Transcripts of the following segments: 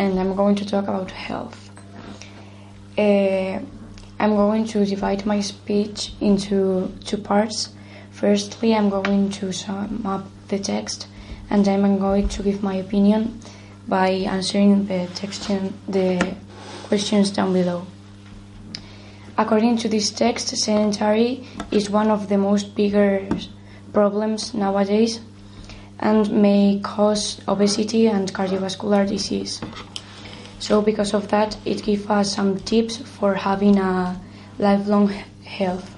and I'm going to talk about health. Uh, I'm going to divide my speech into two parts. Firstly, I'm going to sum up the text, and then I'm going to give my opinion by answering the, the questions down below. According to this text, sedentary is one of the most bigger problems nowadays and may cause obesity and cardiovascular disease. So, because of that, it gives us some tips for having a lifelong health.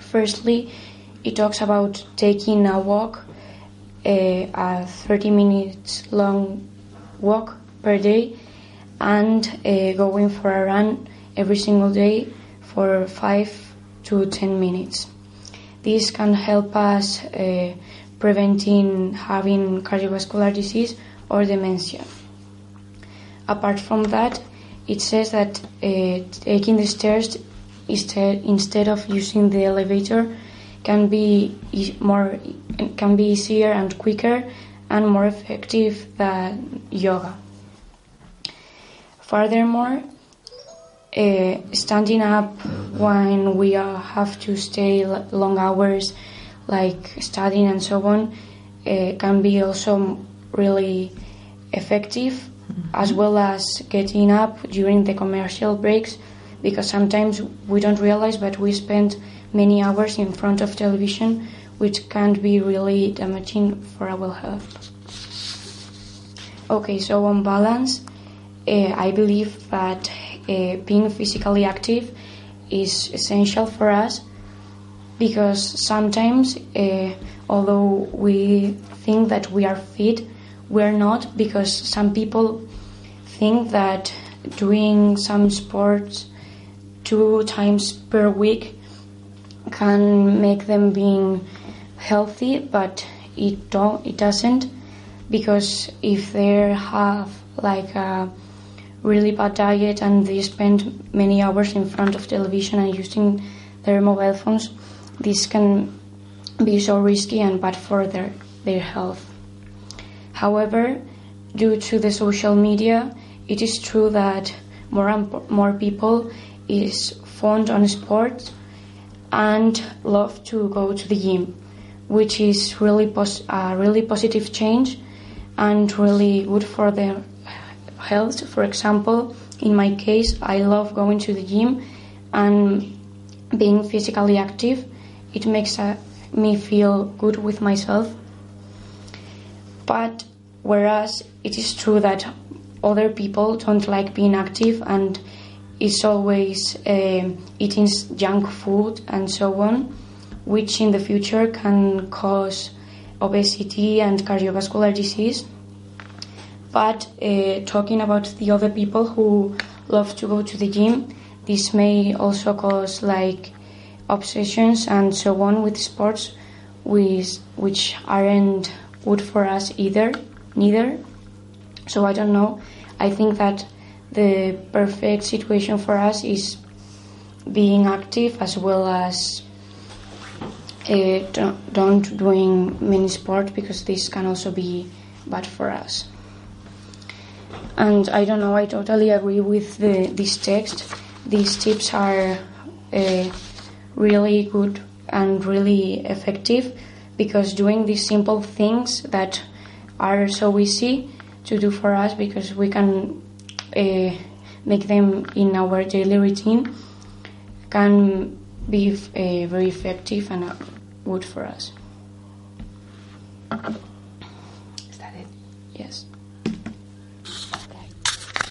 Firstly, it talks about taking a walk, a, a 30 minutes long walk per day, and uh, going for a run every single day for 5 to 10 minutes. This can help us uh, preventing having cardiovascular disease or dementia. Apart from that, it says that uh, taking the stairs instead, instead of using the elevator can be more can be easier and quicker and more effective than yoga. Furthermore, uh, standing up when we uh, have to stay l- long hours, like studying and so on, uh, can be also really effective, as well as getting up during the commercial breaks, because sometimes we don't realize, but we spend many hours in front of television, which can be really damaging for our health. Okay, so on balance, uh, I believe that uh, being physically active is essential for us because sometimes, uh, although we think that we are fit, we're not because some people think that doing some sports two times per week can make them being healthy, but it don't it doesn't because if they have like a really bad diet and they spend many hours in front of television and using their mobile phones, this can be so risky and bad for their, their health. However, due to the social media, it is true that more and more people is fond on sports and love to go to the gym, which is really pos- a really positive change and really good for their health. For example, in my case, I love going to the gym and being physically active. It makes uh, me feel good with myself. But whereas it is true that other people don't like being active and is always uh, eating junk food and so on, which in the future can cause obesity and cardiovascular disease. But uh, talking about the other people who love to go to the gym, this may also cause like obsessions and so on with sports, with, which aren't good for us either, neither. So I don't know. I think that the perfect situation for us is being active as well as uh, don't, doing many sport because this can also be bad for us. And I don't know, I totally agree with the, this text. These tips are uh, really good and really effective because doing these simple things that are so easy to do for us because we can uh, make them in our daily routine can be uh, very effective and uh, good for us. Is that it? Yes.